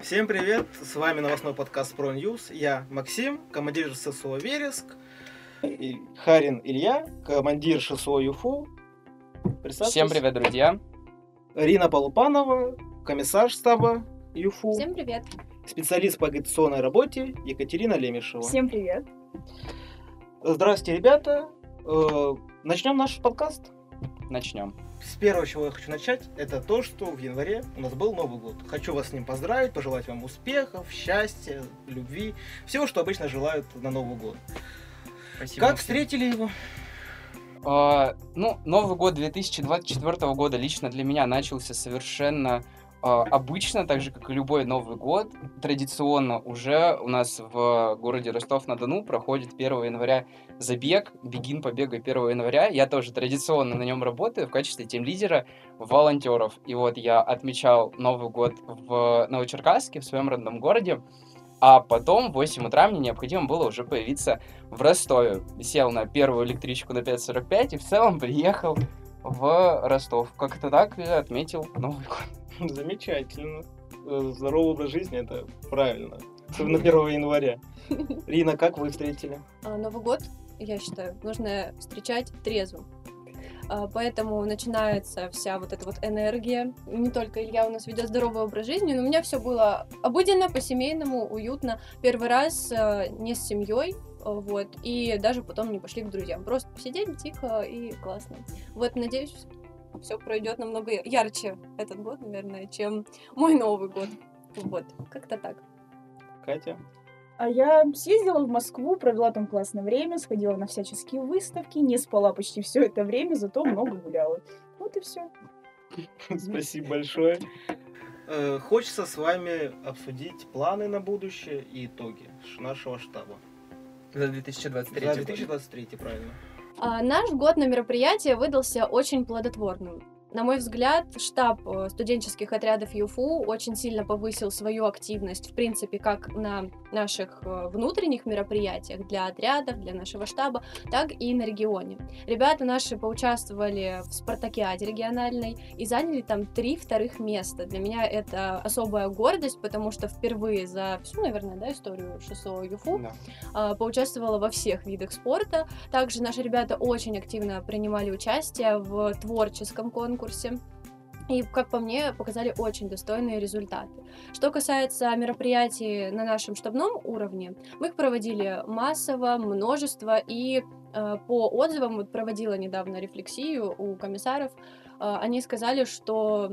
Всем привет! С вами новостной подкаст Про News. Я Максим, командир ССО Вереск. И Харин Илья, командир ШСО ЮФУ. Всем привет, друзья! Рина Полупанова, комиссар штаба ЮФУ. Всем привет! Специалист по агитационной работе Екатерина Лемешева. Всем привет! Здравствуйте, ребята! Э, Начнем наш подкаст. Начнем. С первого, чего я хочу начать, это то, что в январе у нас был Новый год. Хочу вас с ним поздравить, пожелать вам успехов, счастья, любви, всего, что обычно желают на Новый год. Спасибо. Как Максим. встретили его? А, ну, Новый год 2024 года лично для меня начался совершенно обычно, так же, как и любой Новый год. Традиционно уже у нас в городе Ростов-на-Дону проходит 1 января забег, бегин побега 1 января. Я тоже традиционно на нем работаю в качестве тим-лидера волонтеров. И вот я отмечал Новый год в Новочеркасске, в своем родном городе. А потом в 8 утра мне необходимо было уже появиться в Ростове. Сел на первую электричку на 5.45 и в целом приехал в Ростов. Как-то так и отметил Новый год. Замечательно. Э, Здоровый образ жизни, это правильно. Особенно 1 января. Рина, как вы встретили? А, Новый год, я считаю, нужно встречать трезвым. А, Поэтому начинается вся вот эта вот энергия. Не только Илья у нас ведет здоровый образ жизни, но у меня все было обыденно, по-семейному, уютно. Первый раз а, не с семьей, вот, и даже потом не пошли к друзьям. Просто посидели тихо и классно. Вот, надеюсь, все пройдет намного ярче этот год, наверное, чем мой Новый год. Вот, как-то так. Катя? А я съездила в Москву, провела там классное время, сходила на всяческие выставки, не спала почти все это время, зато много гуляла. Вот и все. Спасибо большое. Э, Хочется с вами обсудить планы на будущее и итоги нашего штаба. За 2023 За 2023, правильно. А, Наш год на мероприятие выдался очень плодотворным. На мой взгляд, штаб э, студенческих отрядов ЮФУ очень сильно повысил свою активность, в принципе, как на наших э, внутренних мероприятиях для отрядов, для нашего штаба, так и на регионе. Ребята наши поучаствовали в спартакиаде региональной и заняли там три вторых места. Для меня это особая гордость, потому что впервые за всю, наверное, да, историю ШСО ЮФУ Да. а, поучаствовала во всех видах спорта. Также наши ребята очень активно принимали участие в творческом конкурсе. И, как по мне, показали очень достойные результаты. Что касается мероприятий на нашем штабном уровне, мы их проводили массово, множество, и э, по отзывам, вот проводила недавно рефлексию у комиссаров, э, они сказали, что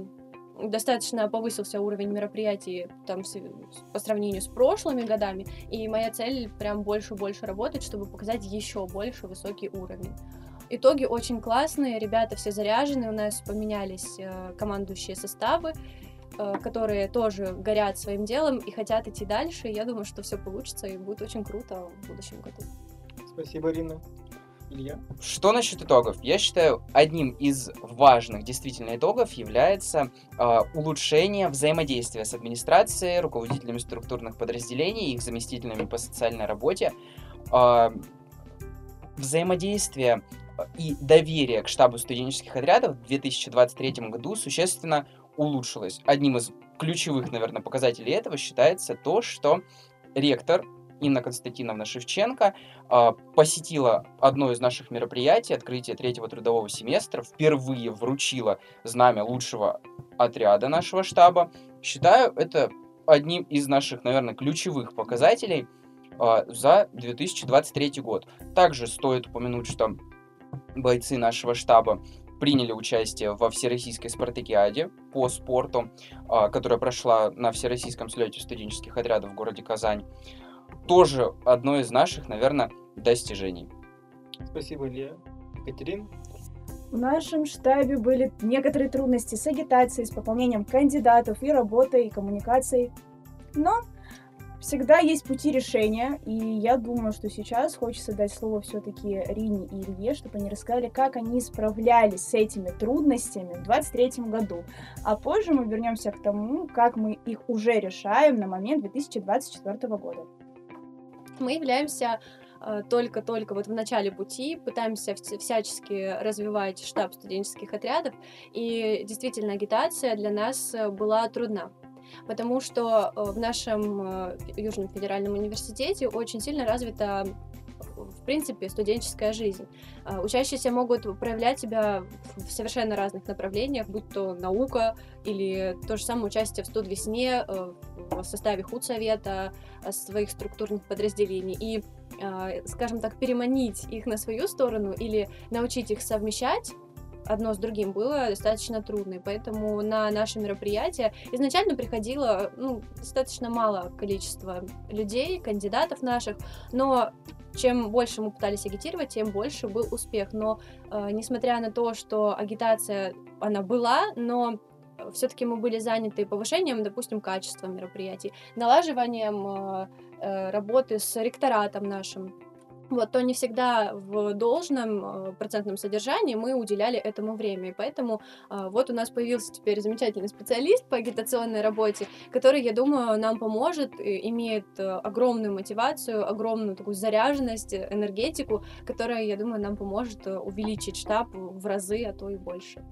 достаточно повысился уровень мероприятий там, с- по сравнению с прошлыми годами, и моя цель прям больше-больше работать, чтобы показать еще больше высокий уровень. Итоги очень классные, ребята все заряжены, у нас поменялись э, командующие составы, э, которые тоже горят своим делом и хотят идти дальше. Я думаю, что все получится и будет очень круто в будущем году. Спасибо, Рина. Илья? Что насчет итогов? Я считаю, одним из важных действительно итогов является э, улучшение взаимодействия с администрацией, руководителями структурных подразделений, их заместителями по социальной работе. Э, взаимодействие и доверие к штабу студенческих отрядов в 2023 году существенно улучшилось. Одним из ключевых, наверное, показателей этого считается то, что ректор Инна Константиновна Шевченко а, посетила одно из наших мероприятий, открытие третьего трудового семестра, впервые вручила знамя лучшего отряда нашего штаба. Считаю это одним из наших, наверное, ключевых показателей а, за 2023 год. Также стоит упомянуть, что бойцы нашего штаба приняли участие во Всероссийской спартакиаде по спорту, а, которая прошла на Всероссийском слете студенческих отрядов в городе Казань. Тоже одно из наших, наверное, достижений. Спасибо, Илья. Екатерин? В нашем штабе были некоторые трудности с агитацией, с пополнением кандидатов и работой, и коммуникацией. Но всегда есть пути решения, и я думаю, что сейчас хочется дать слово все-таки Рине и Илье, чтобы они рассказали, как они справлялись с этими трудностями в 2023 году. А позже мы вернемся к тому, как мы их уже решаем на момент 2024 года. Мы являемся э, только-только вот в начале пути, пытаемся вс- всячески развивать штаб студенческих отрядов, и действительно агитация для нас э, была трудна. Потому что э, в нашем э, Южном федеральном университете очень сильно развита в принципе, студенческая жизнь. А, учащиеся могут проявлять себя в совершенно разных направлениях, будь то наука или то же самое участие в студвесне э, в составе худсовета, своих структурных подразделений. И, скажем так, переманить их на свою сторону или научить их совмещать одно с другим было достаточно трудно, и поэтому на наше мероприятие изначально приходило ну, достаточно мало количество людей, кандидатов наших, но чем больше мы пытались агитировать, тем больше был успех. Но э, несмотря на то, что агитация она была, но все-таки мы были заняты повышением, допустим, качества мероприятий, налаживанием э, э, работы с ректоратом нашим, вот, то не всегда в должном э, процентном содержании мы уделяли этому время. И поэтому э, вот у нас появился теперь замечательный специалист по агитационной работе, который, я думаю, нам поможет, имеет э, огромную мотивацию, огромную такую заряженность, энергетику, которая, я думаю, нам поможет увеличить штаб в разы, а то и больше.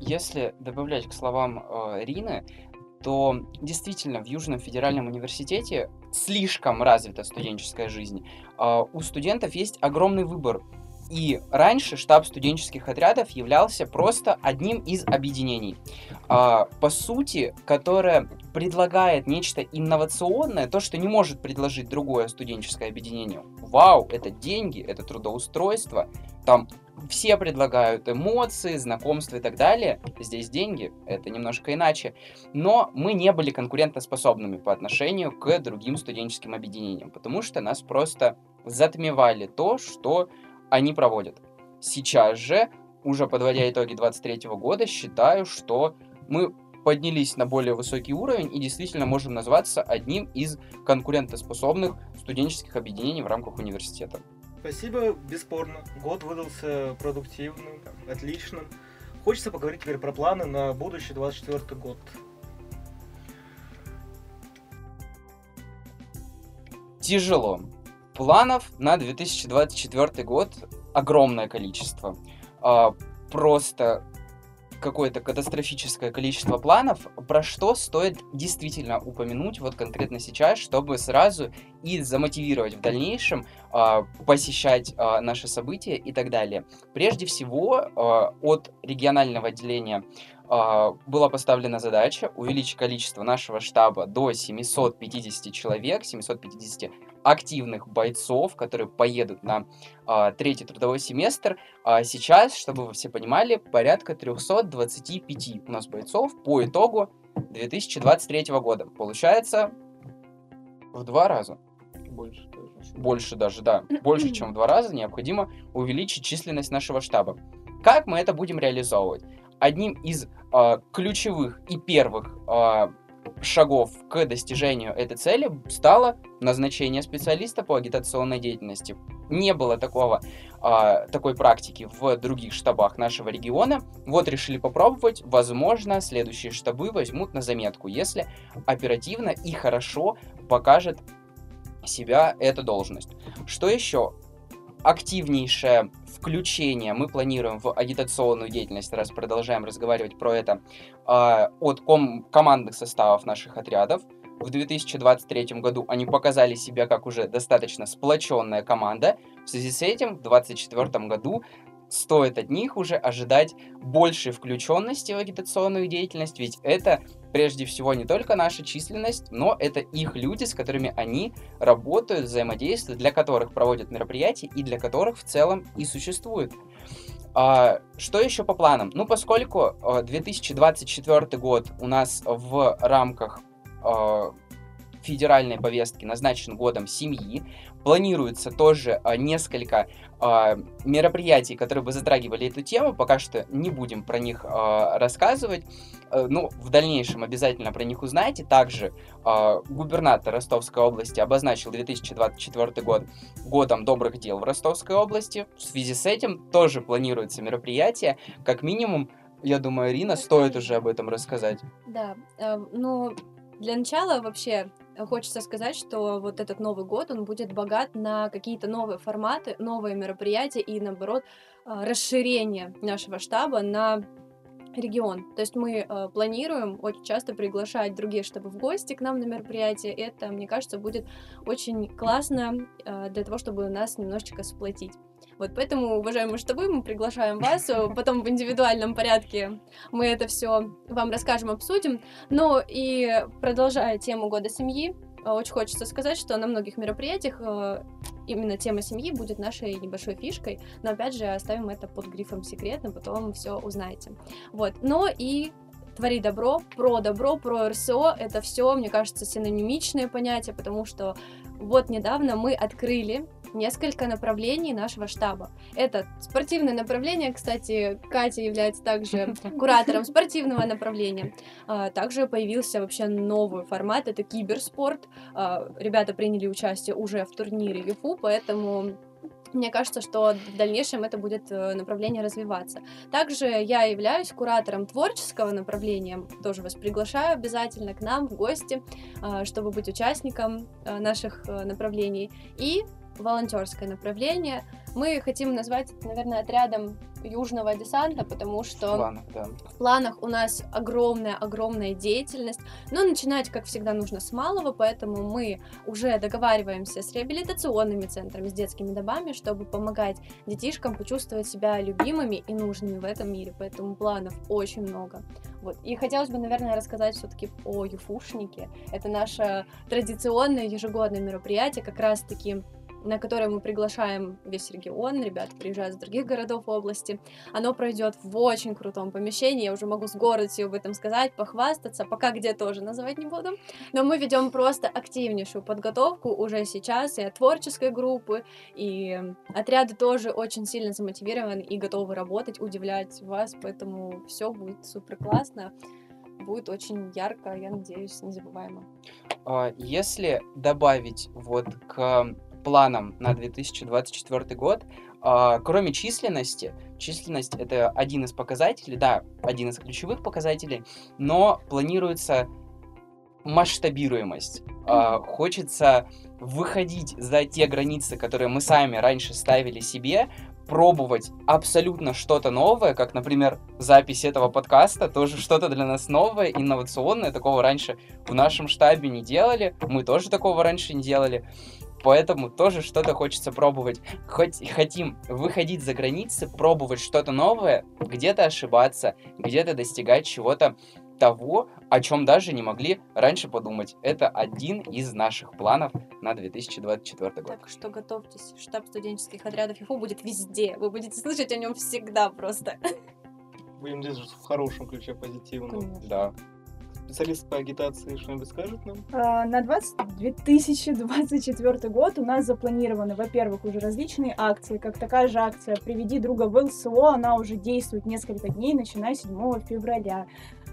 Если добавлять к словам э, Рины, то действительно в Южном федеральном университете слишком развита студенческая жизнь. А, у студентов есть огромный выбор. И раньше штаб студенческих отрядов являлся просто одним из объединений. А, по сути, которое предлагает нечто инновационное, то, что не может предложить другое студенческое объединение. Вау, это деньги, это трудоустройство, там все предлагают эмоции, знакомства и так далее. Здесь деньги, это немножко иначе. Но мы не были конкурентоспособными по отношению к другим студенческим объединениям, потому что нас просто затмевали то, что они проводят. Сейчас же, уже подводя итоги 23 года, считаю, что мы поднялись на более высокий уровень и действительно можем назваться одним из конкурентоспособных студенческих объединений в рамках университета. Спасибо, бесспорно. Год выдался продуктивным, отличным. Хочется поговорить теперь про планы на будущий 24 год. Тяжело. Планов на 2024 год огромное количество. А, просто какое-то катастрофическое количество планов, про что стоит действительно упомянуть вот конкретно сейчас, чтобы сразу и замотивировать в дальнейшем э, посещать э, наши события и так далее. Прежде всего, э, от регионального отделения была поставлена задача увеличить количество нашего штаба до 750 человек, 750 активных бойцов, которые поедут на а, третий трудовой семестр. А сейчас, чтобы вы все понимали, порядка 325 у нас бойцов по итогу 2023 года. Получается в два раза. Больше даже. Больше даже, да. Больше, чем в два раза необходимо увеличить численность нашего штаба. Как мы это будем реализовывать? Одним из э, ключевых и первых э, шагов к достижению этой цели стало назначение специалиста по агитационной деятельности. Не было такого, э, такой практики в других штабах нашего региона. Вот решили попробовать. Возможно, следующие штабы возьмут на заметку, если оперативно и хорошо покажет себя эта должность. Что еще? активнейшее включение мы планируем в агитационную деятельность, раз продолжаем разговаривать про это, э, от ком- командных составов наших отрядов. В 2023 году они показали себя как уже достаточно сплоченная команда. В связи с этим в 2024 году стоит от них уже ожидать большей включенности в агитационную деятельность, ведь это прежде всего не только наша численность, но это их люди, с которыми они работают, взаимодействуют, для которых проводят мероприятия и для которых в целом и существуют. А, что еще по планам? Ну, поскольку 2024 а, год у нас в рамках а, федеральной повестки назначен годом семьи, Планируется тоже а, несколько а, мероприятий, которые бы затрагивали эту тему. Пока что не будем про них а, рассказывать. А, ну, в дальнейшем обязательно про них узнаете. Также а, губернатор Ростовской области обозначил 2024 год годом добрых дел в Ростовской области. В связи с этим тоже планируется мероприятие. Как минимум, я думаю, Ирина, стоит уже об этом рассказать. Да, э, ну, для начала вообще хочется сказать, что вот этот Новый год, он будет богат на какие-то новые форматы, новые мероприятия и, наоборот, а, расширение нашего штаба на регион. То есть мы э, планируем очень часто приглашать другие штабы в гости к нам на мероприятие. Это, мне кажется, будет очень классно э, для того, чтобы нас немножечко сплотить. Вот поэтому, уважаемые штабы, мы приглашаем вас, э, потом в индивидуальном порядке мы это все вам расскажем, обсудим. Но и продолжая тему года семьи, э, очень хочется сказать, что на многих мероприятиях э, именно тема семьи будет нашей небольшой фишкой, но опять же оставим это под грифом секретно, потом все узнаете. Вот, но и твори добро, про добро, про РСО, это все, мне кажется, синонимичные понятия, потому что вот недавно мы открыли несколько направлений нашего штаба. Это спортивное направление, кстати, Катя является также куратором спортивного направления. А, также появился вообще новый формат, это киберспорт. А, ребята приняли участие уже в турнире ЮФУ, поэтому мне кажется, что в дальнейшем это будет э, направление развиваться. Также я являюсь куратором творческого направления, тоже вас приглашаю обязательно к нам в гости, а, чтобы быть участником э, наших э, направлений. И волонтерское направление. Мы хотим назвать, наверное, отрядом южного десанта, потому что В планах, да. в планах у нас огромная-огромная деятельность, но начинать, как всегда, нужно с малого, поэтому мы уже договариваемся с реабилитационными центрами, с детскими домами, чтобы помогать детишкам почувствовать себя любимыми и нужными в этом мире, поэтому планов очень много. Вот. И хотелось бы, наверное, рассказать все-таки о Юфушнике. Это наше традиционное ежегодное мероприятие, как раз-таки на которое мы приглашаем весь регион, ребята приезжают из других городов области. Оно пройдет в очень крутом помещении, я уже могу с гордостью об этом сказать, похвастаться, пока где тоже называть не буду. Но мы ведем просто активнейшую подготовку уже сейчас и от творческой группы, и отряды тоже очень сильно замотивированы и готовы работать, удивлять вас, поэтому все будет супер классно будет очень ярко, я надеюсь, незабываемо. А, Если добавить вот к планам на 2024 год, а, кроме численности, численность это один из показателей, да, один из ключевых показателей, но планируется масштабируемость. А, Хочется выходить за те границы, которые мы сами раньше ставили себе, пробовать абсолютно что-то новое, как, например, запись этого подкаста, тоже что-то для нас новое, инновационное, такого раньше в нашем штабе не делали, мы тоже такого раньше не делали, поэтому тоже что-то хочется пробовать. Хоть хотим выходить за границы, пробовать что-то новое, где-то ошибаться, где-то достигать чего-то того, о чем даже не могли раньше подумать. Это один из наших планов на 2024 год. Так что готовьтесь, штаб студенческих отрядов ЮФУ будет везде, вы будете слышать о нем всегда просто. Будем держать в хорошем ключе позитивном. Конечно. Да. Специалист по агитации что-нибудь скажет нам? А, На 20 2024 год у нас запланированы, во-первых, уже различные акции, как такая же акция «Приведи друга в ЛСО», она уже действует несколько дней, начиная с 7 февраля.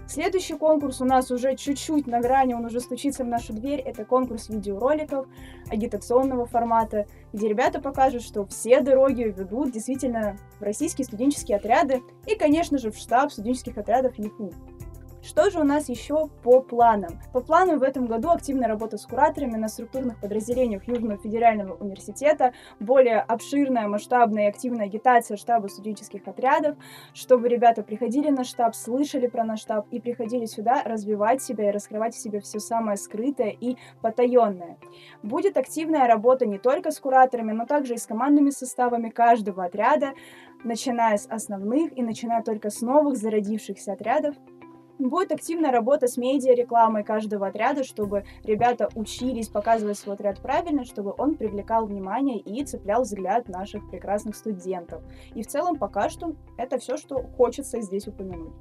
Следующий конкурс у нас уже чуть-чуть на грани, он уже стучится в нашу дверь. Это конкурс видеороликов агитационного формата, где ребята покажут, что все дороги ведут действительно в российские студенческие отряды и, конечно же, в штаб студенческих отрядов ЕФУ. Что же у нас еще по планам? По плану в этом году активная работа с кураторами на структурных подразделениях Южного федерального университета, более обширная, масштабная и активная агитация штаба студенческих отрядов, чтобы ребята приходили на штаб, слышали про наш штаб и приходили сюда развивать себя и раскрывать в себе все самое скрытое и потаенное. Будет активная работа не только с кураторами, но также и с командными составами каждого отряда, начиная с основных и начиная только с новых зародившихся отрядов, Будет активная работа с медиа рекламой каждого отряда, чтобы ребята учились показывать свой отряд правильно, чтобы он привлекал внимание и цеплял взгляд наших прекрасных студентов. И в целом пока что это все, что хочется здесь упомянуть.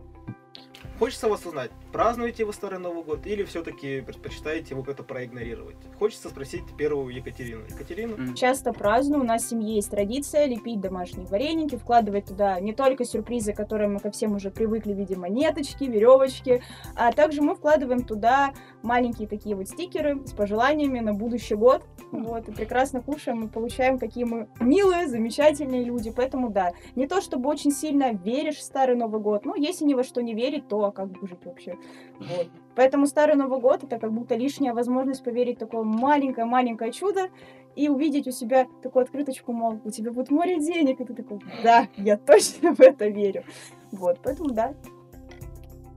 Хочется вас узнать, празднуете вы Старый Новый год или все-таки предпочитаете его как-то проигнорировать? Хочется спросить первую Екатерину. Екатерина? Часто праздную, у нас в семье есть традиция лепить домашние вареники, вкладывать туда не только сюрпризы, к которым мы ко всем уже привыкли в виде монеточки, веревочки, а также мы вкладываем туда маленькие такие вот стикеры с пожеланиями на будущий год. Вот, и прекрасно кушаем и получаем, какие мы милые, замечательные люди. Поэтому да, не то чтобы очень сильно веришь в Старый Новый год, но если ни во что не верить, то а как бы жить вообще? Вот. Поэтому Старый Новый год это как будто лишняя возможность поверить в такое маленькое-маленькое чудо и увидеть у себя такую открыточку, мол, у тебя будет море денег, и ты такой, да, я точно в это верю. Вот, поэтому да.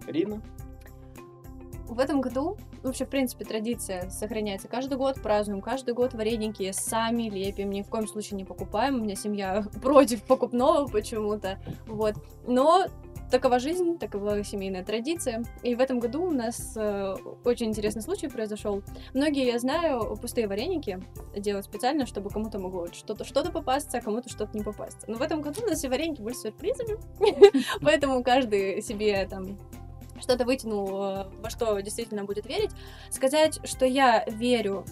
Рина? В этом году, вообще, в принципе, традиция сохраняется. Каждый год празднуем, каждый год вареники сами лепим, ни в коем случае не покупаем. У меня семья против покупного почему-то. Вот. Но такова жизнь, такова семейная традиция. И в этом году у нас э, очень интересный случай произошел. Многие, я знаю, пустые вареники делают специально, чтобы кому-то могло что-то что-то попасться, а кому-то что-то не попасться. Но в этом году у нас все вареники были сюрпризами, поэтому каждый себе там что-то вытянул, э, во что действительно будет верить. Сказать, что я верю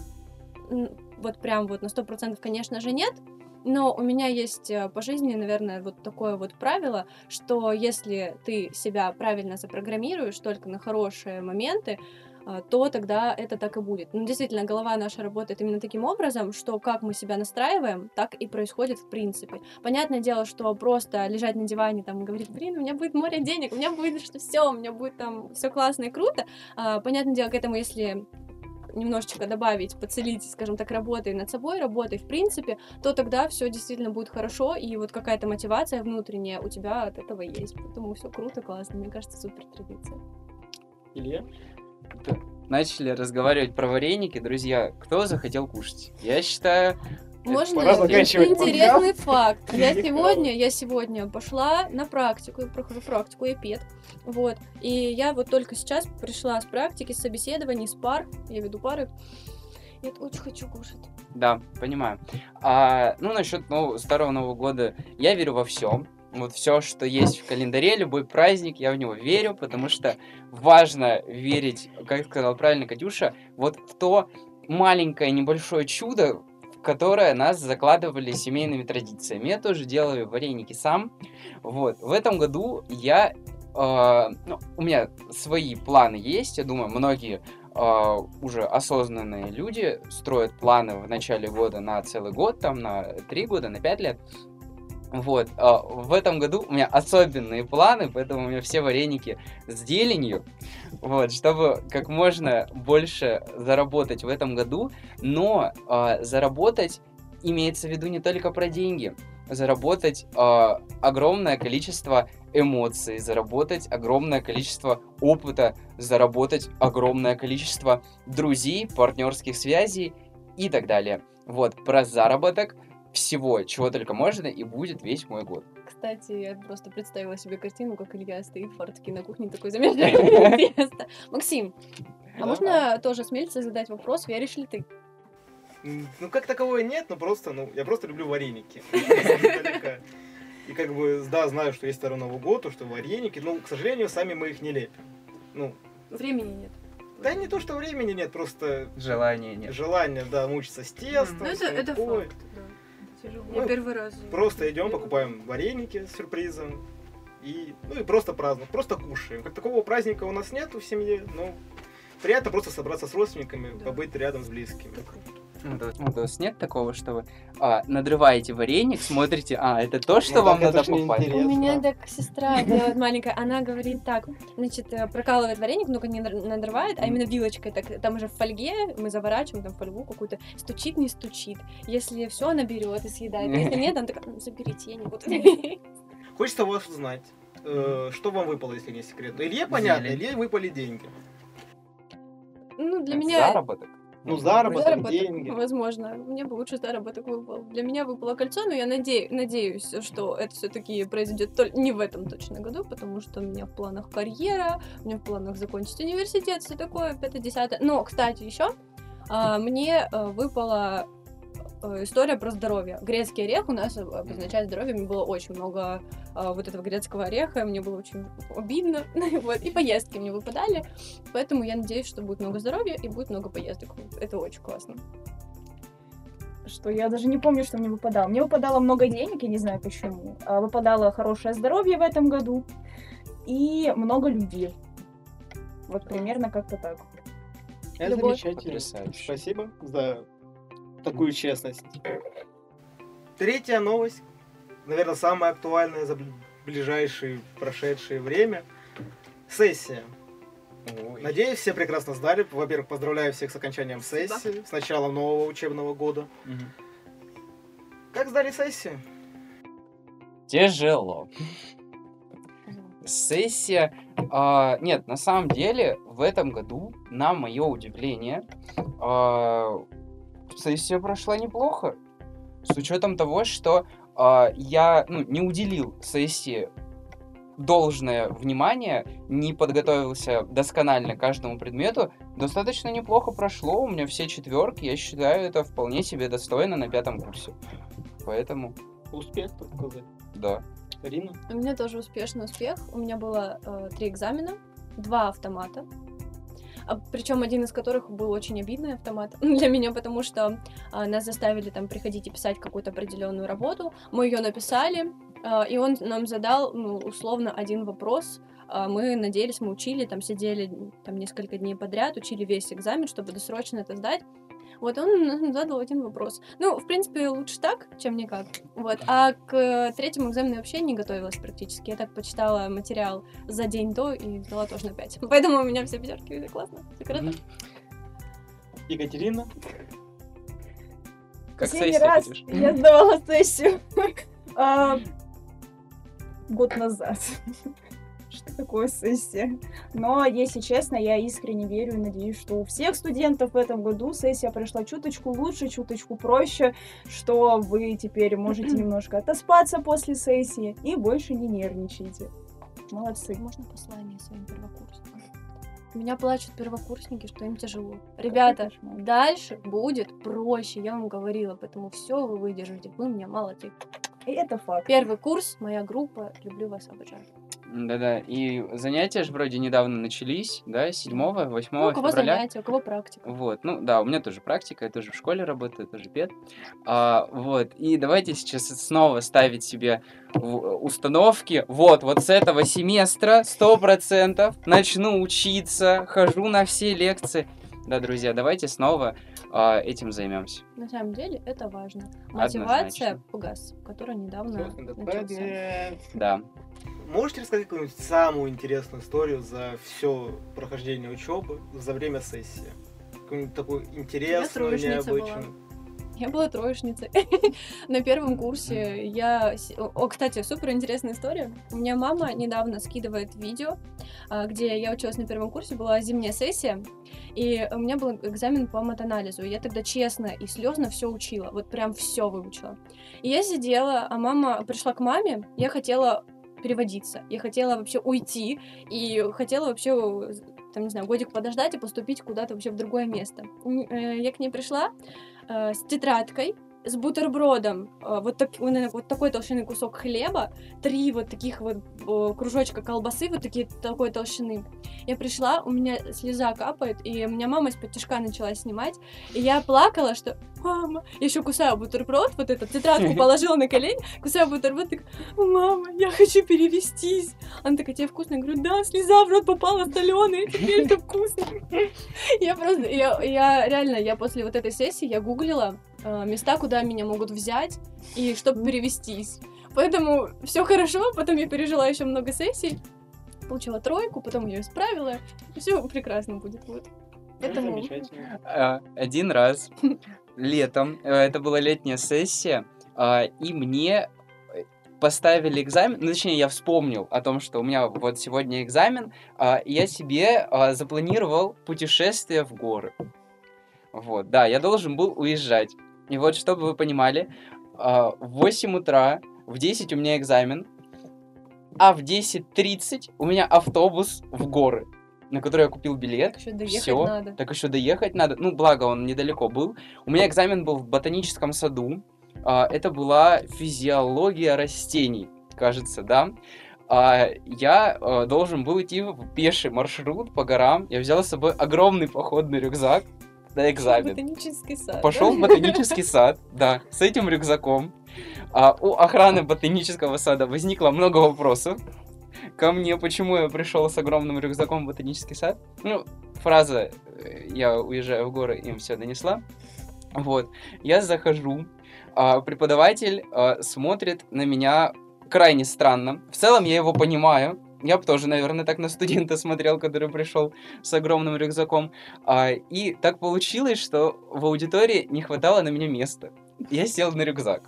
вот прям вот на сто процентов, конечно же, нет. Но у меня есть э, по жизни, наверное, вот такое вот правило, что если ты себя правильно запрограммируешь только на хорошие моменты, а, то тогда это так и будет. Ну, действительно, голова наша работает именно таким образом, что как мы себя настраиваем, так и происходит в принципе. Понятное дело, что просто лежать на диване там и говорить, блин, у меня будет море денег, у меня будет что все, у меня будет там все классно и круто. А, понятное дело, к этому, если немножечко добавить, поцелить, скажем так, работой над собой, работой в принципе, то тогда все действительно будет хорошо, и вот какая-то мотивация внутренняя у тебя от этого есть. Поэтому все круто, классно. Мне кажется, супер традиция. Илья? Начали разговаривать про вареники, друзья. Кто захотел кушать? Я считаю, Можно пора заканчивать интересный факт. Я сегодня, я сегодня пошла на практику, прохожу практику, я пед, вот, и я вот только сейчас пришла с практики, с собеседований, с пар, я веду пары, я очень хочу кушать. Да, понимаю. А, ну, насчет нового, старого Нового года, я верю во все. Вот все, что есть в календаре, любой праздник, я в него верю, потому что важно верить, как сказала правильно Катюша, вот в то маленькое небольшое чудо, в которое нас закладывали семейными традициями. Я тоже делаю вареники сам. Вот. В этом году я... э, ну, у меня свои планы есть, я думаю, многие а, уже осознанные люди строят планы в начале года на целый год, там на три года, на пять лет. Вот, а, в этом году у меня особенные планы, поэтому у меня все вареники с зеленью, вот, чтобы как можно больше заработать в этом году, но а, заработать имеется в виду не только про деньги, заработать а, огромное количество эмоций, заработать огромное количество опыта, заработать огромное количество друзей, партнерских связей и так далее. Вот, про заработок всего, чего только можно, и будет весь мой год. Кстати, я просто представила себе картину, как Илья стоит в фартуке на кухне, такой замешанный тесто. Максим, а можно тоже смелиться задать вопрос, веришь ли ты? Ну, как такового нет, но просто, ну, я просто люблю вареники. И как бы, да, знаю, что есть Второй Новый год, то, что вареники, но, к сожалению, сами мы их не лепим. Ну, Времени нет. да не то, что времени нет, просто Желания нет. желание, да, мучиться с тестом, Ну, это, это факт, да. Тяжело. Ну, Я первый раз. Просто идем, покупаем вареники с сюрпризом. И, ну и просто празднуем, просто кушаем. Как такого праздника у нас нет в семье, но приятно просто собраться с родственниками, Да. побыть рядом с близкими. Это круто. Ну, есть- ну, то есть нет такого, что вы а, надрываете вареник, смотрите, а, это то, что Ну, вам надо попасть. интересно. У меня так сестра делает маленькая, она говорит так, значит, э, прокалывает вареник, ну-ка не надрывает, а именно вилочкой, так, там уже в фольге, мы заворачиваем там в фольгу какую-то, стучит, не стучит. Если все, она берет и съедает, если нет, она такая, «Ну, заберите, я не буду. Хочется вас узнать, э, что вам выпало, если не секрет. Ну, Илье понятно. Илье выпали деньги. Ну, для меня... Заработок. Ну, заработок, Заработок, деньги. Возможно. Мне бы лучше заработок выпал. Для меня выпало кольцо, но я наде- надеюсь, что это все-таки произойдет тол- не в этом точно году, потому что у меня в планах карьера, у меня в планах закончить университет, все такое, 5-10. Но, кстати, еще мне э, выпала э, история про здоровье. Грецкий орех у нас обозначает здоровье. Мне было очень много э, вот этого грецкого ореха, мне было очень обидно. вот. И поездки мне выпадали. Поэтому я надеюсь, что будет много здоровья и будет много поездок. Это очень классно. Что я даже не помню, что мне выпадало. Мне выпадало много денег, я не знаю почему. А выпадало хорошее здоровье в этом году и много любви. Вот примерно как-то так. Это Любовь. замечательно. Потрясающе. Спасибо за такую честность. Третья новость, наверное, самая актуальная за бл- ближайшее прошедшее время. Сессия. Ой. Надеюсь, все прекрасно сдали. Во-первых, поздравляю всех с окончанием Спасибо. сессии, с началом нового учебного года. Мгм. Как сдали сессию? Тяжело. сессия... а, нет, на самом деле, в этом году, на мое удивление, а, сессия прошла неплохо. С учетом того, что а, я ну, не уделил сессии должное внимание, не подготовился досконально к каждому предмету, достаточно неплохо прошло. У меня все четверки, я считаю, это вполне себе достойно на пятом курсе. Поэтому, Успех, так сказать. да. Карина? У меня тоже успешный успех. У меня было э, три экзамена, два автомата. Причем один из которых был очень обидный автомат для меня, потому что а, нас заставили там приходить и писать какую-то определенную работу. Мы ее написали, а, и он нам задал, ну, условно, один вопрос. А, мы надеялись, мы учили, там сидели там несколько дней подряд, учили весь экзамен, чтобы досрочно это сдать. Вот он задал один вопрос. Ну, в принципе, лучше так, чем никак. Вот. А к третьему экзамену я вообще не готовилась практически. Я так почитала материал за день до и сдала тоже на 5. Поэтому у меня все пятерки классно. Все круто. Екатерина? Как Последний сессия раз будешь? я сдавала сессию а, год назад. Что такое сессия? Но, если честно, я искренне верю и надеюсь, что у всех студентов в этом году сессия прошла чуточку лучше, чуточку проще, что вы теперь можете немножко отоспаться после сессии и больше не нервничайте. Молодцы. Можно послание своим первокурсникам? Меня плачут первокурсники, что им тяжело. Ребята, дальше будет проще, я вам говорила, поэтому все вы выдержите. Вы меня молодцы. И это факт. Первый курс, моя группа, люблю вас, обожаю. Да-да, и занятия же вроде недавно начались, да, 7 8 Ну, у кого февраля. занятия, у кого практика. Вот, ну да, у меня тоже практика, я тоже в школе работаю, тоже пед. А, вот, и давайте сейчас снова ставить себе установки. Вот, вот с этого семестра 100% начну учиться, хожу на все лекции. Да, друзья, давайте снова а, этим займемся. На самом деле это важно. Мотивация Однозначно. ПГАС, который недавно начался. Пэдди. Да. Можете рассказать какую-нибудь самую интересную историю за все прохождение учебы, за время сессии? Какую-нибудь такую интересную, троечница была. Я была троечницей. На первом курсе я... О, кстати, супер интересная история. У меня мама недавно скидывает видео, а, где я училась на первом курсе, была зимняя сессия, и у меня был экзамен по матанализу. Я тогда честно и слезно все учила, вот прям все выучила. И я сидела, а мама пришла к маме, я хотела переводиться, я хотела вообще уйти, и хотела вообще там, не знаю, годик подождать и поступить куда-то вообще в другое место. Э, Я к ней пришла э, с тетрадкой, с бутербродом, э, вот, так, вот такой толщины кусок хлеба, три вот таких вот э, кружочка колбасы, вот такие такой толщины. Я пришла, у меня слеза капает, и у меня мама из-под тяжка начала снимать, и я плакала, что мама, я еще кусаю бутерброд, вот эту тетрадку положила на колени, кусаю бутерброд, так, мама, я хочу перевестись. Она такая, тебе вкусно? Я говорю, да, слеза в рот попала соленая, теперь это вкусно. Я просто, я, я реально, я после вот этой сессии, я гуглила э, места, куда меня могут взять, и чтобы перевестись. Поэтому все хорошо, потом я пережила еще много сессий, получила тройку, потом ее исправила, все прекрасно будет. Вот. Поэтому... Замечательно. А, Один раз летом, э, это была летняя сессия, и мне э, поставили экзамен, ну, точнее, я вспомнил о том, что у меня вот сегодня экзамен, и я себе запланировал путешествие в горы. Вот, да, я должен был уезжать. И вот, чтобы вы понимали, а, в 8 утра, в 10 у меня экзамен, а в 10.30 у меня автобус в горы, на который я купил билет. Так еще доехать Всё. надо. Так еще доехать надо. Ну, благо, он недалеко был. У меня экзамен был в ботаническом саду. А, Это была физиология растений, кажется, да. А, Я должен был идти в пеший маршрут по горам. Я взял с собой огромный походный рюкзак на экзамен. Ботанический сад. Пошел в ботанический сад, да, с этим рюкзаком. А у охраны ботанического сада возникло много вопросов ко мне, почему я пришел с огромным рюкзаком в ботанический сад. Ну, фраза э, «я уезжаю в горы» им все донесла. Вот, я захожу, а, преподаватель а, смотрит на меня крайне странно. В целом я его понимаю. Я бы тоже, наверное, так на студента смотрел, который пришел с огромным рюкзаком. А, и так получилось, что в аудитории не хватало на меня места. Я сел на рюкзак.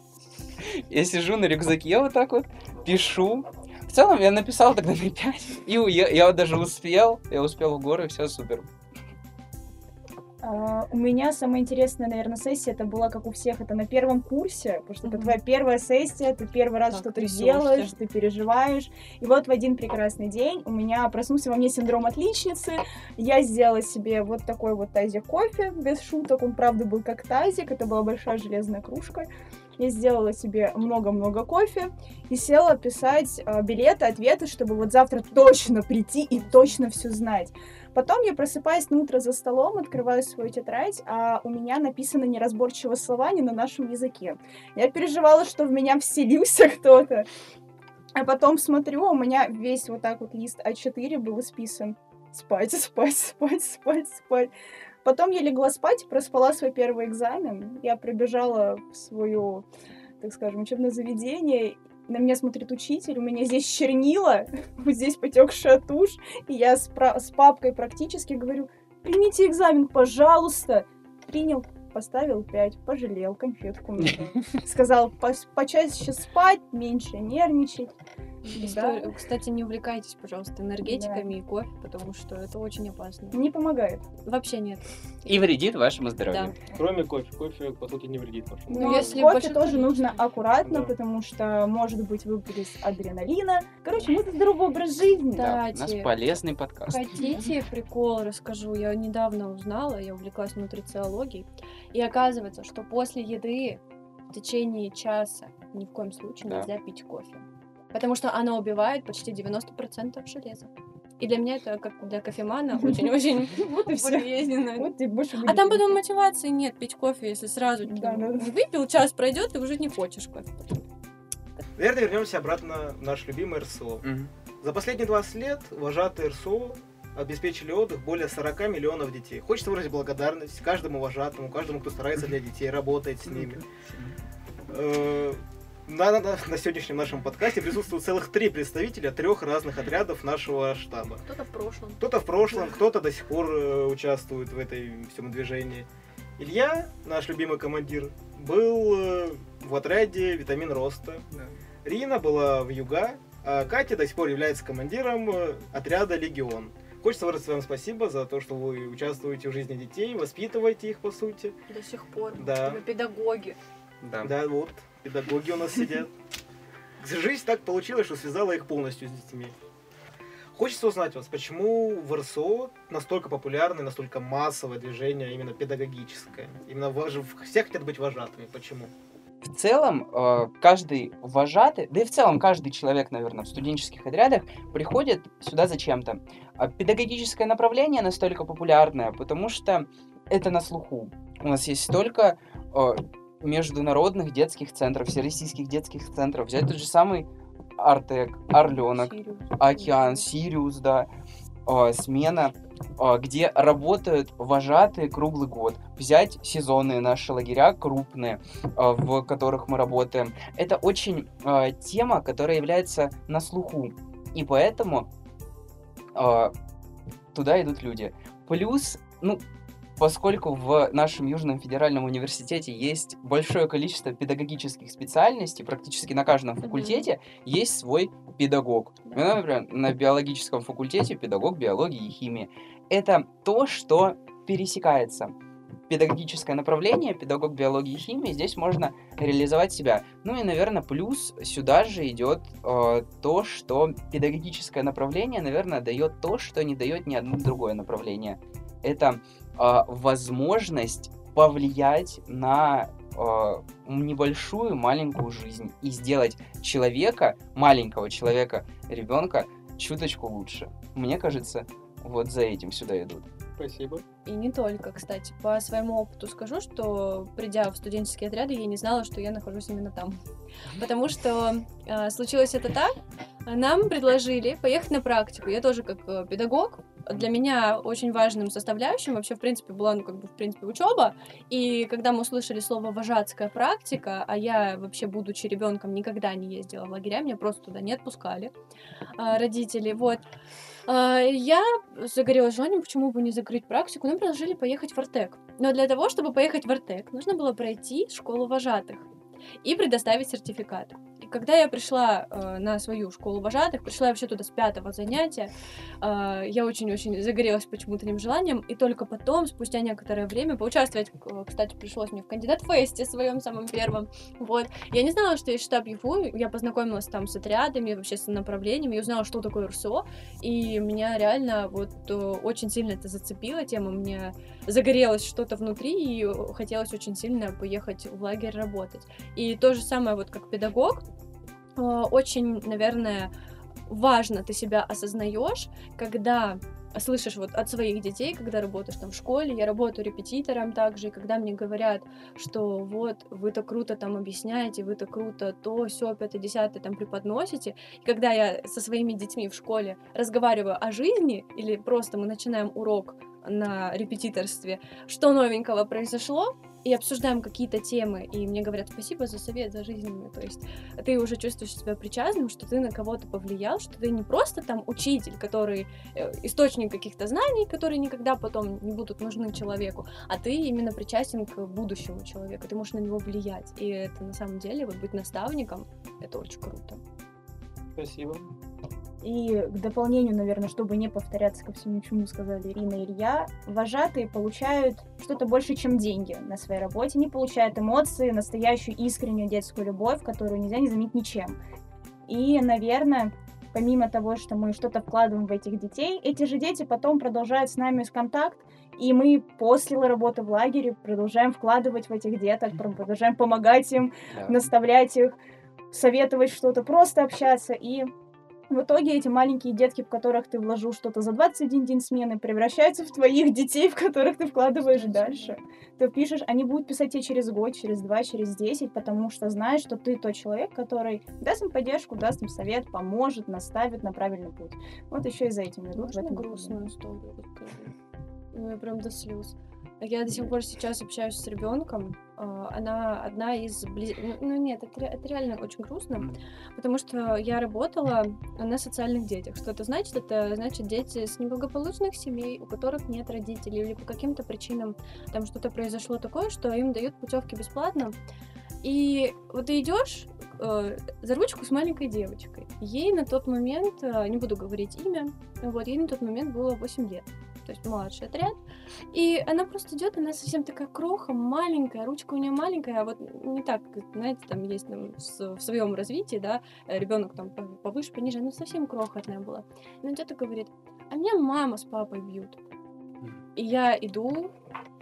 Я сижу на рюкзаке вот так вот, пишу, В целом, я написал тогда на 5, и я, я даже успел, я успел в горы, все супер. А, У меня самая интересная, наверное, сессия, это была, как у всех, это на первом курсе, потому что это твоя первая сессия, ты первый раз Так что-то делаешь, ты переживаешь. И вот в один прекрасный день у меня проснулся во мне синдром отличницы, я сделала себе вот такой вот тазик кофе, без шуток, он правда был как тазик, это была большая железная кружка. Я сделала себе много-много кофе и села писать а, билеты, ответы, чтобы вот завтра точно прийти и точно все знать. Потом я просыпаюсь на утро за столом, открываю свою тетрадь, а у меня написано неразборчивые слова не на нашем языке. Я переживала, что в меня вселился кто-то. А потом смотрю, у меня весь вот так вот лист А4 был исписан. Спать, спать, спать, спать, спать. Потом я легла спать, проспала свой первый экзамен. Я прибежала в свое, так скажем, учебное заведение. На меня смотрит учитель, у меня здесь чернила, вот здесь потекшая тушь. И я с, пра- с папкой практически говорю, примите экзамен, пожалуйста. Принял, поставил 5, пожалел, конфетку мне. Сказал, «Пос- почаще спать, меньше нервничать. Да. Кстати, не увлекайтесь, пожалуйста, энергетиками и кофе, потому что это очень опасно. Не помогает. Вообще нет. И вредит вашему здоровью. Кроме кофе. Кофе, по сути, не вредит вашему. Ну, Но если кофе тоже нужно аккуратно, Да. потому что может быть выплеск адреналина. Короче, мы за здоровый образ жизни. Да, у нас полезный подкаст. Хотите прикол расскажу? Я недавно узнала, я увлеклась нутрициологией, и оказывается, что после еды в течение часа ни в коем случае Да. нельзя пить кофе, потому что оно убивает почти 90% железа. И для меня это, как для кофемана, очень-очень Вот и все. болезненно. Вот ты больше А там потом мотивации нет пить кофе, если сразу выпил, час пройдет, и уже не хочешь кофе. Наверное, вернемся обратно в наш любимый РСО. За последние 20 лет вожатые РСО обеспечили отдых более 40 миллионов детей. Хочется выразить благодарность каждому вожатому, каждому, кто старается для детей, работает с ними. На, на- на сегодняшнем нашем подкасте присутствуют целых три представителя трех разных отрядов нашего штаба. Кто-то в прошлом. Кто-то в прошлом, кто-то до сих пор э, участвует в этой всем движении. Илья, наш любимый командир, был э, в отряде «Витамин роста». Рина была в Юга, а Катя до сих пор является командиром э, отряда «Легион». Хочется выразить вам спасибо за то, что вы участвуете в жизни детей, воспитываете их, по сути. До сих пор. Да. Мы педагоги. Да. Да, вот, педагоги у нас сидят. Жизнь так получилась, что связала их полностью с детьми. Хочется узнать вас, почему в РСО настолько популярное, настолько массовое движение именно педагогическое? Именно вож- все хотят быть вожатыми. Почему? В целом, э, каждый вожатый, да и в целом каждый человек, наверное, в студенческих отрядах приходит сюда зачем-то. А педагогическое направление настолько популярное, потому что это на слуху. У нас есть столько э, международных детских центров, всероссийских детских центров. Взять тот же самый Артек, Орленок, Сириус. Океан, Сириус, да, э, смена, э, где работают вожатые круглый год. Взять сезонные наши лагеря крупные, э, в которых мы работаем. Это очень э, тема, которая является на слуху. И поэтому э, туда идут люди. Плюс, ну, поскольку в нашем Южном федеральном университете есть большое количество педагогических специальностей, практически на каждом факультете есть свой педагог. Ну, например, на биологическом факультете педагог биологии и химии. Это то, что пересекается. Педагогическое направление, педагог биологии и химии, здесь можно реализовать себя. Ну и, наверное, плюс сюда же идет э, то, что педагогическое направление, наверное, дает то, что не дает ни одно другое направление. Это э, возможность повлиять на э, небольшую маленькую жизнь и сделать человека, маленького человека, ребенка чуточку лучше. Мне кажется, вот за этим сюда идут. Спасибо. И не только, кстати. По своему опыту скажу, что придя в студенческие отряды, я не знала, что я нахожусь именно там. Потому что э, случилось это так. Нам предложили поехать на практику. Я тоже как э, педагог. Для меня очень важным составляющим вообще, в принципе, была, ну, как бы, в принципе, учеба. И когда мы услышали слово «вожатская практика», а я вообще, будучи ребенком, никогда не ездила в лагеря, меня просто туда не отпускали а, родители, вот. А, Я загорелась желанием, почему бы не закрыть практику. Нам предложили поехать в Артек. Но для того, чтобы поехать в Артек, нужно было пройти школу вожатых и предоставить сертификат. Когда я пришла э, на свою школу вожатых, пришла я вообще туда с пятого занятия, э, я очень-очень загорелась почему-то этим желанием, и только потом, спустя некоторое время, поучаствовать, э, кстати, пришлось мне в кандидат-фесте своем самом первом, вот. Я не знала, что есть штаб ЮФУ, я познакомилась там с отрядами, вообще с направлениями, я узнала, что такое РСО, и меня реально вот э, очень сильно это зацепило, тема мне загорелось что-то внутри, и хотелось очень сильно поехать в лагерь работать. И то же самое вот как педагог, э, очень, наверное, важно ты себя осознаешь, когда слышишь вот от своих детей, когда работаешь там в школе, я работаю репетитором также, и когда мне говорят, что вот вы так круто там объясняете, вы так круто то, все, пятое, десятое там преподносите, и когда я со своими детьми в школе разговариваю о жизни, или просто мы начинаем урок на репетиторстве, что новенького произошло, и обсуждаем какие-то темы, и мне говорят спасибо за совет, за жизненный. То есть ты уже чувствуешь себя причастным, что ты на кого-то повлиял, что ты не просто там учитель, который э, источник каких-то знаний, которые никогда потом не будут нужны человеку, а ты именно причастен к будущему человеку, ты можешь на него влиять. И это на самом деле, вот быть наставником, это очень круто. Спасибо. И к дополнению, наверное, чтобы не повторяться ко всему, чему сказали Ирина и Илья, вожатые получают что-то больше, чем деньги на своей работе. Они получают эмоции, настоящую искреннюю детскую любовь, которую нельзя не заменить ничем. И, наверное, помимо того, что мы что-то вкладываем в этих детей, эти же дети потом продолжают с нами контакт, и мы после работы в лагере продолжаем вкладывать в этих деток, продолжаем помогать им, да. наставлять их, советовать что-то, просто общаться. И в итоге эти маленькие детки, в которых ты вложил что-то за 21 день смены, превращаются в твоих детей, в которых ты вкладываешь дальше. Ты пишешь, они будут писать тебе через год, через два, через десять, потому что знаешь, что ты тот человек, который даст им поддержку, даст им совет, поможет, наставит на правильный путь. Вот еще и за этим идут. Можно в этом грустную историю расскажу? Ну, я прям до слез. Я до сих пор сейчас общаюсь с ребенком. А, она одна из близ... Ну, ну нет, это, это реально очень грустно, потому что я работала на социальных детях. Что это значит? Это значит дети с неблагополучных семей, у которых нет родителей, или по каким-то причинам там что-то произошло такое, что им дают путевки бесплатно. И вот ты идешь э, за ручку с маленькой девочкой. Ей на тот момент, э, не буду говорить имя, вот ей на тот момент было 8 лет то есть младший отряд. И она просто идет, она совсем такая кроха, маленькая, ручка у нее маленькая, а вот не так, знаете, там есть там, в своем развитии, да, ребенок там повыше, пониже, она совсем крохотная была. Идет и говорит, а меня мама с папой бьют. И я иду,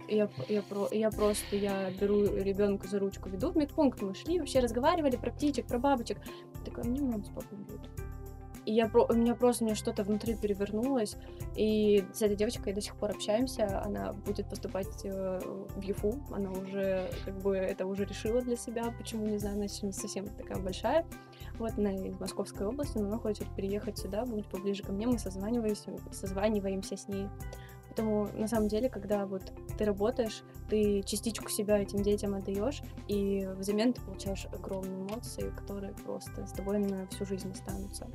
я, я, про, я просто, я беру ребенка за ручку, веду в медпункт, мы шли, вообще разговаривали про птичек, про бабочек. Такая, мне мама с папой бьют. И я, у меня просто у меня что-то внутри перевернулось. И с этой девочкой до сих пор общаемся. Она будет поступать э, в ЮФУ. Она уже как бы это уже решила для себя. Почему, не знаю, она не совсем такая большая. Вот она из Московской области, но она хочет переехать сюда, будет поближе ко мне. Мы созваниваемся, созваниваемся с ней. Поэтому на самом деле, когда вот ты работаешь, ты частичку себя этим детям отдаешь, и взамен ты получаешь огромные эмоции, которые просто с тобой на всю жизнь останутся.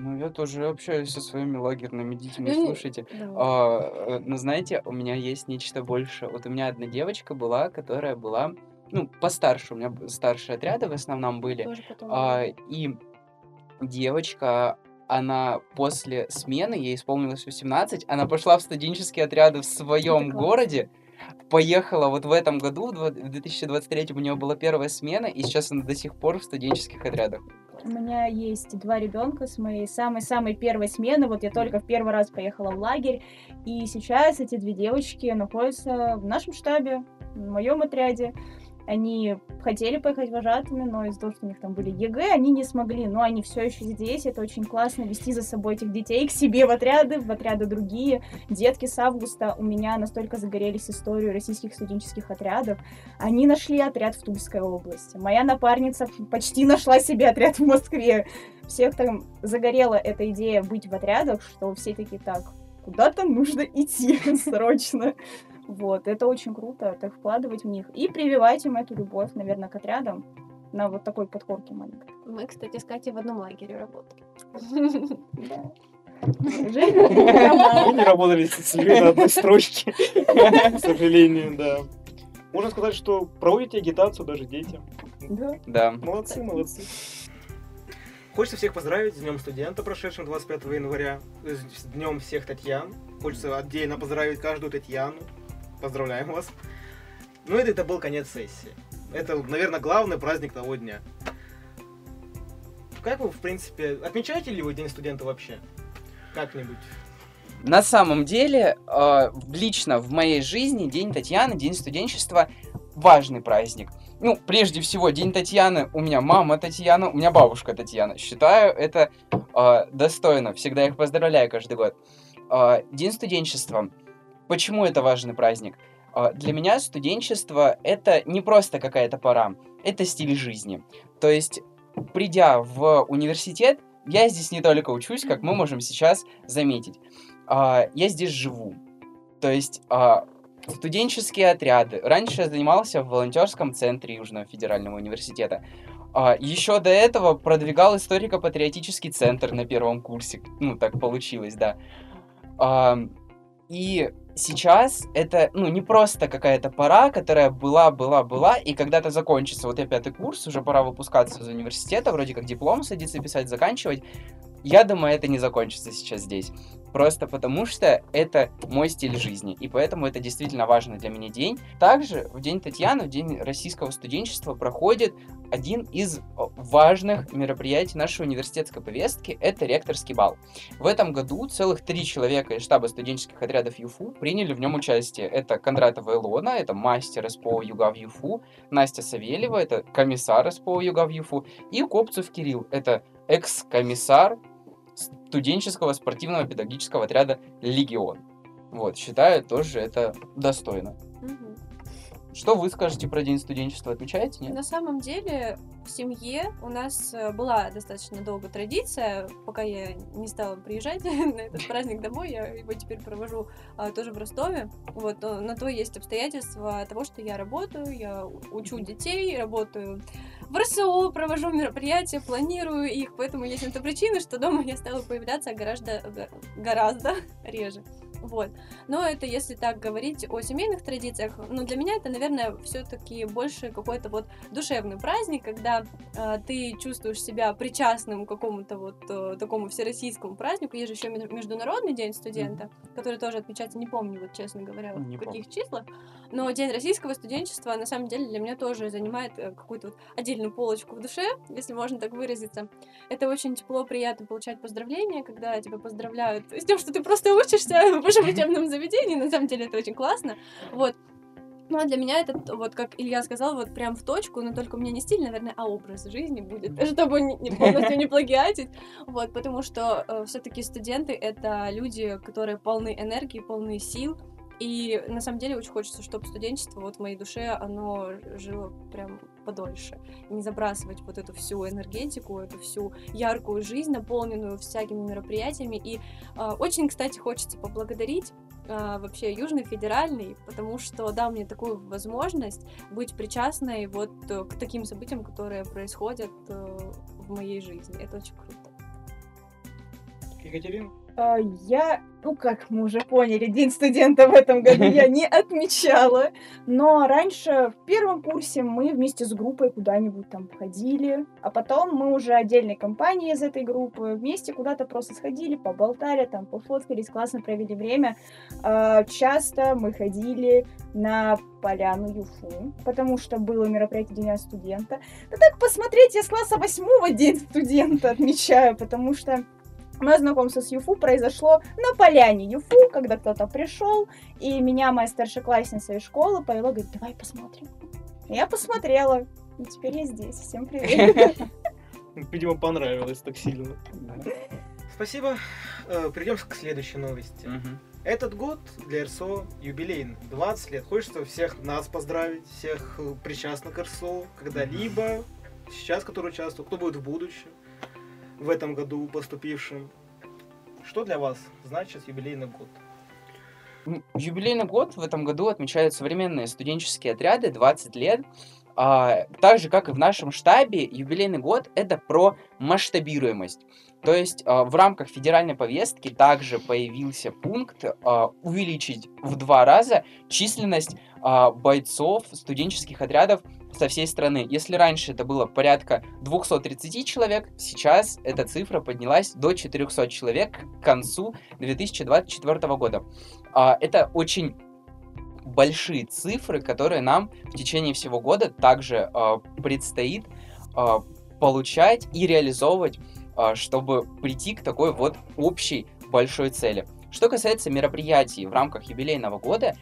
Ну, я тоже общаюсь со своими лагерными детьми, Ну, слушайте. А, э, но знаете, у меня есть нечто больше. Вот у меня одна девочка была, которая была, ну, постарше, у меня старшие отряды в основном были. А, и девочка, она после смены, ей исполнилось 18, она пошла в студенческие отряды в своем городе, поехала вот в этом году, в 2023 у нее была первая смена, и сейчас она до сих пор в студенческих отрядах. У меня есть два ребенка с моей самой-самой первой смены. Вот я только в первый раз поехала в лагерь. И сейчас эти две девочки находятся в нашем штабе, в моем отряде. Они хотели поехать вожатыми, но из-за того, что у них там были ЕГЭ, они не смогли. Но они все еще здесь. Это очень классно вести за собой этих детей к себе в отряды, в отряды другие. Детки с августа у меня настолько загорелись историей российских студенческих отрядов. Они нашли отряд в Тульской области. Моя напарница почти нашла себе отряд в Москве. Всех там загорела эта идея быть в отрядах, что все такие так, куда-то нужно идти срочно. Вот, это очень круто, так вкладывать в них и прививать им эту любовь, наверное, к отрядам на вот такой подкорке маленькой. Мы, кстати, с Катей в одном лагере работали. Мы не работали с людьми на одной строчке, к сожалению, да. Можно сказать, что проводите агитацию даже детям. Да. Да. Молодцы, молодцы. Хочется всех поздравить с Днем студента, прошедшим 25 января, с Днем всех Татьян. Хочется отдельно поздравить каждую Татьяну. Поздравляем вас. Ну, это, это был конец сессии. Это, наверное, главный праздник того дня. Как вы, в принципе, отмечаете ли вы День студента вообще? Как-нибудь? На самом деле, э, лично в моей жизни День Татьяны, День студенчества важный праздник. Ну, прежде всего, День Татьяны, у меня мама Татьяна, у меня бабушка Татьяна. Считаю это э, достойно, всегда их поздравляю каждый год. Э, День студенчества. Почему это важный праздник? Э, для меня студенчество это не просто какая-то пора, это стиль жизни. То есть, придя в университет, я здесь не только учусь, как мы можем сейчас заметить. А, я здесь живу. То есть а, студенческие отряды. Раньше я занимался в волонтерском центре Южного федерального университета. А, еще до этого продвигал историко-патриотический центр на первом курсе. Ну, так получилось, да. И сейчас это, ну, не просто какая-то пора, которая была, была, была, и когда-то закончится. Вот я пятый курс, уже пора выпускаться из университета, вроде как диплом садиться писать, заканчивать. Я думаю, это не закончится сейчас здесь. Просто потому что это мой стиль жизни, и поэтому это действительно важный для меня день. Также в День Татьяны, в День российского студенчества проходит один из важных мероприятий нашей университетской повестки – это ректорский бал. В этом году целых три человека из штаба студенческих отрядов ЮФУ приняли в нем участие. Это Кондратова Илона, это мастер СПО ЮГАВ ЮФУ, Настя Савельева, это комиссар СПО ЮГАВ ЮФУ, и Копцев Кирилл, это экс-комиссар студенческого спортивного педагогического отряда «Легион». Вот, считаю, тоже это достойно. Что вы скажете про День студенчества? Отмечаете, нет? На самом деле, в семье у нас э, была достаточно долго традиция, пока я не стала приезжать на этот праздник домой, я его теперь провожу а, тоже в Ростове. Вот, на то есть обстоятельства того, что я работаю, я учу детей, работаю в РСО, провожу мероприятия, планирую их, поэтому есть на то причина, что дома я стала появляться гораздо, гораздо реже. Вот. Но это если так говорить о семейных традициях, ну, для меня это, наверное, все-таки больше какой-то вот душевный праздник, когда э, ты чувствуешь себя причастным к какому-то вот э, такому всероссийскому празднику. Есть же еще Международный день студента, mm-hmm. который тоже отмечается, не помню, вот честно говоря, не в каких числах. Но День российского студенчества, на самом деле, для меня тоже занимает э, какую-то вот отдельную полочку в душе, если можно так выразиться. Это очень тепло, приятно получать поздравления, когда тебя поздравляют с тем, что ты просто учишься высшем учебном заведении, на самом деле это очень классно, вот. Ну, а для меня это, вот как Илья сказал, вот прям в точку, но только у меня не стиль, наверное, а образ жизни будет, чтобы не, не полностью не плагиатить, вот, потому что э, все-таки студенты — это люди, которые полны энергии, полны сил, и на самом деле очень хочется, чтобы студенчество вот в моей душе, оно жило прям подольше. Не забрасывать вот эту всю энергетику, эту всю яркую жизнь, наполненную всякими мероприятиями. И э, очень, кстати, хочется поблагодарить э, вообще Южный федеральный, потому что дал мне такую возможность быть причастной вот э, к таким событиям, которые происходят э, в моей жизни. Это очень круто. Екатерина? А, я, ну как мы уже поняли, День студента в этом году я не отмечала, но раньше в первом курсе мы вместе с группой куда-нибудь там ходили, а потом мы уже отдельной компанией из этой группы вместе куда-то просто сходили, поболтали, там пофоткались, классно провели время. А, часто мы ходили на поляну Юфу, потому что было мероприятие Дня студента. Да так посмотреть, я с класса восьмого День студента отмечаю, потому что Мое знакомство с Юфу произошло на поляне Юфу, когда кто-то пришел, и меня моя старшеклассница из школы повела, говорит, давай посмотрим. Я посмотрела, и теперь я здесь. Всем привет. Видимо, понравилось так сильно. Спасибо. Э, Перейдем к следующей новости. Этот год для РСО юбилейный, 20 лет. Хочется всех нас поздравить, всех э, причастных к РСО, когда-либо, сейчас, которые участвуют, кто будет в будущем в этом году поступившим. Что для вас значит юбилейный год? Юбилейный год в этом году отмечают современные студенческие отряды 20 лет. А, так же, как и в нашем штабе, юбилейный год — это про масштабируемость. То есть а, в рамках федеральной повестки также появился пункт а, увеличить в два раза численность а, бойцов студенческих отрядов со всей страны. Если раньше это было порядка 230 человек, сейчас эта цифра поднялась до 400 человек к концу 2024 года. А, это очень большие цифры, которые нам в течение всего года также а, предстоит а, получать и реализовывать, чтобы прийти к такой вот общей большой цели. Что касается мероприятий в рамках юбилейного года,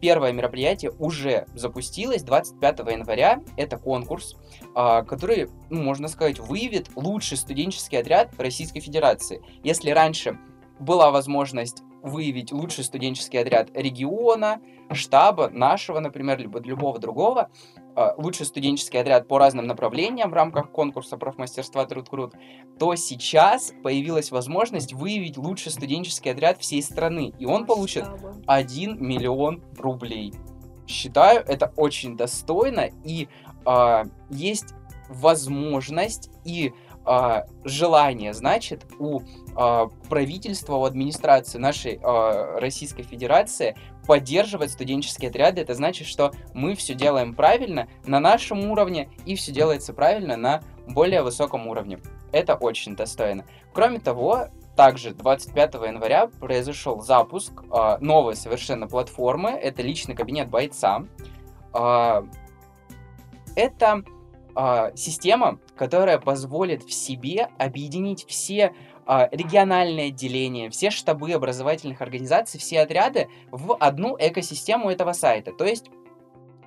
первое мероприятие уже запустилось 25 января. Это конкурс, который, ну, можно сказать, выявит лучший студенческий отряд Российской Федерации. Если раньше была возможность выявить лучший студенческий отряд региона, штаба, нашего, например, либо любого другого, а, лучший студенческий отряд по разным направлениям в рамках конкурса профмастерства Труд Крут, то сейчас появилась возможность выявить лучший студенческий отряд всей страны, и он получит 1 миллион рублей. Считаю, это очень достойно, и э, есть возможность и э, желание, значит, у э, правительства, у администрации нашей э, Российской Федерации поддерживать студенческие отряды. Это значит, что мы все делаем правильно на нашем уровне и все делается правильно на более высоком уровне. Это очень достойно. Кроме того, также 25 января произошел запуск э, новой совершенно платформы. Это личный кабинет бойца. Э, это э, система, которая позволит в себе объединить все э, региональные отделения, все штабы образовательных организаций, все отряды в одну экосистему этого сайта. То есть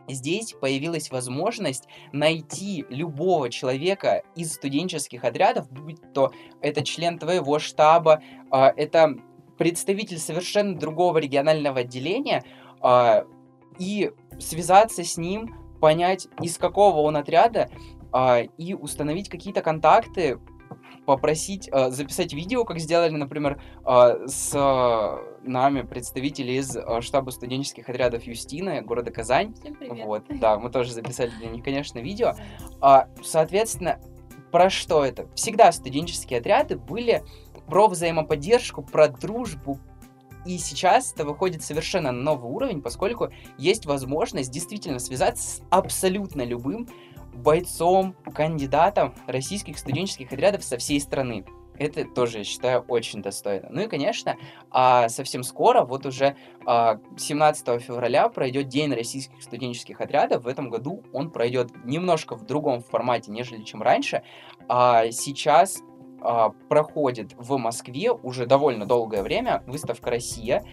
Здесь появилась возможность найти любого человека из студенческих отрядов, будь то это член твоего штаба, э, это представитель совершенно другого регионального отделения, э, и связаться с ним, понять, из какого он отряда, а, и установить какие-то контакты, попросить э, записать видео, как сделали, например, э, с нами представители из э, штаба студенческих отрядов Юстина, города Казань. Всем привет. Вот, да, мы тоже записали для них, конечно, видео. А, соответственно, про что это? Всегда студенческие отряды были про взаимоподдержку, про дружбу, и сейчас это выходит совершенно на новый уровень, поскольку есть возможность действительно связаться с абсолютно любым бойцом, кандидатом российских студенческих отрядов со всей страны. Это тоже, я считаю, очень достойно. Ну и, конечно, а, совсем скоро, вот уже 17 а, февраля пройдет День российских студенческих отрядов. В этом году он пройдет немножко в другом формате, нежели чем раньше. А сейчас проходит в Москве уже довольно долгое время выставка «Россия»,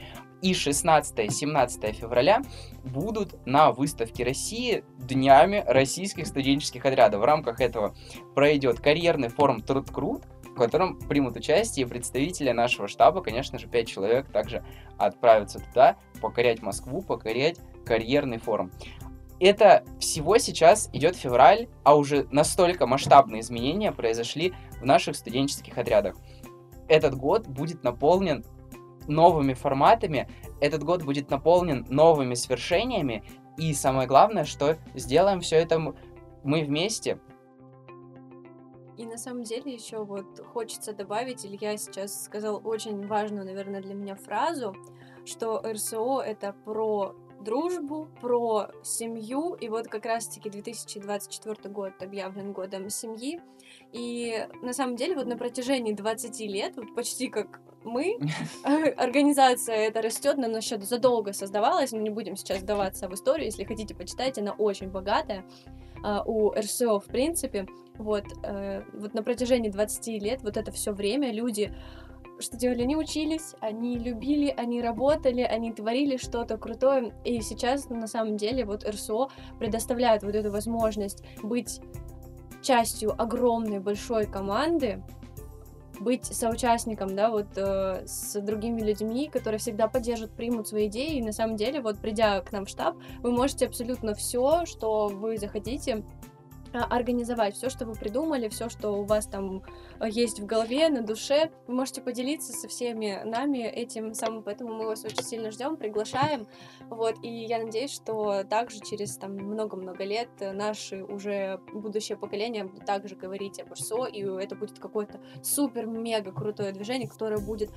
и 16-17 февраля будут на выставке России днями российских студенческих отрядов. В рамках этого пройдет карьерный форум Труд Крут, в котором примут участие представители нашего штаба, конечно же, 5 человек также отправятся туда, покорять Москву, покорять карьерный форум. Это всего сейчас идет февраль, а уже настолько масштабные изменения произошли в наших студенческих отрядах. Этот год будет наполнен новыми форматами. Этот год будет наполнен новыми свершениями. И самое главное, что сделаем все это мы вместе. И на самом деле еще вот хочется добавить, Илья сейчас сказал очень важную, наверное, для меня фразу, что РСО это про дружбу, про семью, и вот как раз-таки 2024 год объявлен годом семьи, и на самом деле вот на протяжении 20 лет, вот почти как мы, организация это растет, но она еще задолго создавалась, мы не будем сейчас вдаваться в историю, если хотите, почитайте, она очень богатая а, у РСО в принципе, вот, э, вот на протяжении 20 лет, вот это все время люди что делали? Они учились, они любили, они работали, они творили что-то крутое. И сейчас, на самом деле, вот РСО предоставляет вот эту возможность быть частью огромной большой команды, быть соучастником, да, вот э, с другими людьми, которые всегда поддержат, примут свои идеи. И на самом деле, вот придя к нам в штаб, вы можете абсолютно все, что вы захотите, организовать все, что вы придумали, все, что у вас там э, есть в голове, на душе. Вы можете поделиться со всеми нами этим самым, поэтому мы вас очень сильно ждем, приглашаем. Вот, и я надеюсь, что также через там много-много лет наши уже будущее поколение будут также говорить об РСО, и это будет какое-то супер-мега крутое движение, которое будет,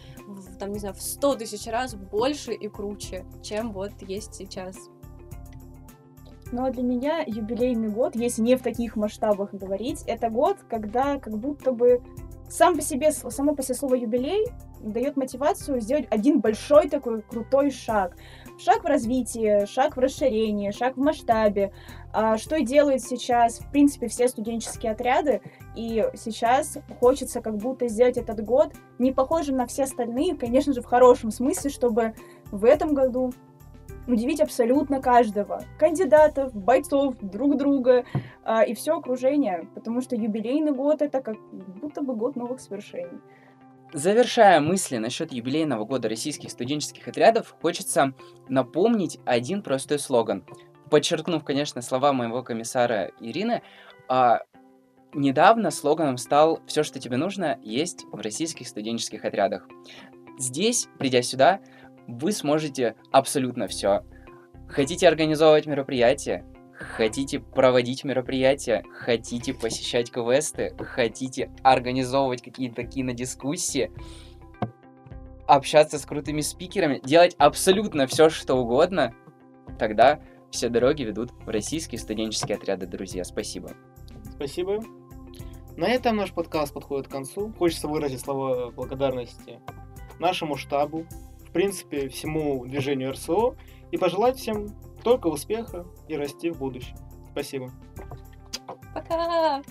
там, не знаю, в 100 тысяч раз больше и круче, чем вот есть сейчас. Но для меня юбилейный год, если не в таких масштабах говорить, это год, когда как будто бы сам по себе, само по себе слово юбилей дает мотивацию сделать один большой такой крутой шаг. Шаг в развитии, шаг в расширении, шаг в масштабе. А, что делают сейчас, в принципе, все студенческие отряды. И сейчас хочется как будто сделать этот год не похожим на все остальные, конечно же, в хорошем смысле, чтобы в этом году удивить абсолютно каждого. Кандидатов, бойцов, друг друга э, и все окружение. Потому что юбилейный год это как будто бы год новых свершений. Завершая мысли насчет юбилейного года российских студенческих отрядов, хочется напомнить один простой слоган. Подчеркнув, конечно, слова моего комиссара Ирины, а, недавно слоганом стал «Все, что тебе нужно, есть в российских студенческих отрядах». Здесь, придя сюда, вы сможете абсолютно все. Хотите организовывать мероприятия? Хотите проводить мероприятия? Хотите посещать квесты? Хотите организовывать какие-то кинодискуссии? Общаться с крутыми спикерами? Делать абсолютно все, что угодно? Тогда все дороги ведут в российские студенческие отряды, друзья. Спасибо. Спасибо. На этом наш подкаст подходит к концу. Хочется выразить слова благодарности нашему штабу, в принципе, всему движению РСО и пожелать всем только успеха и расти в будущем. Спасибо. Пока!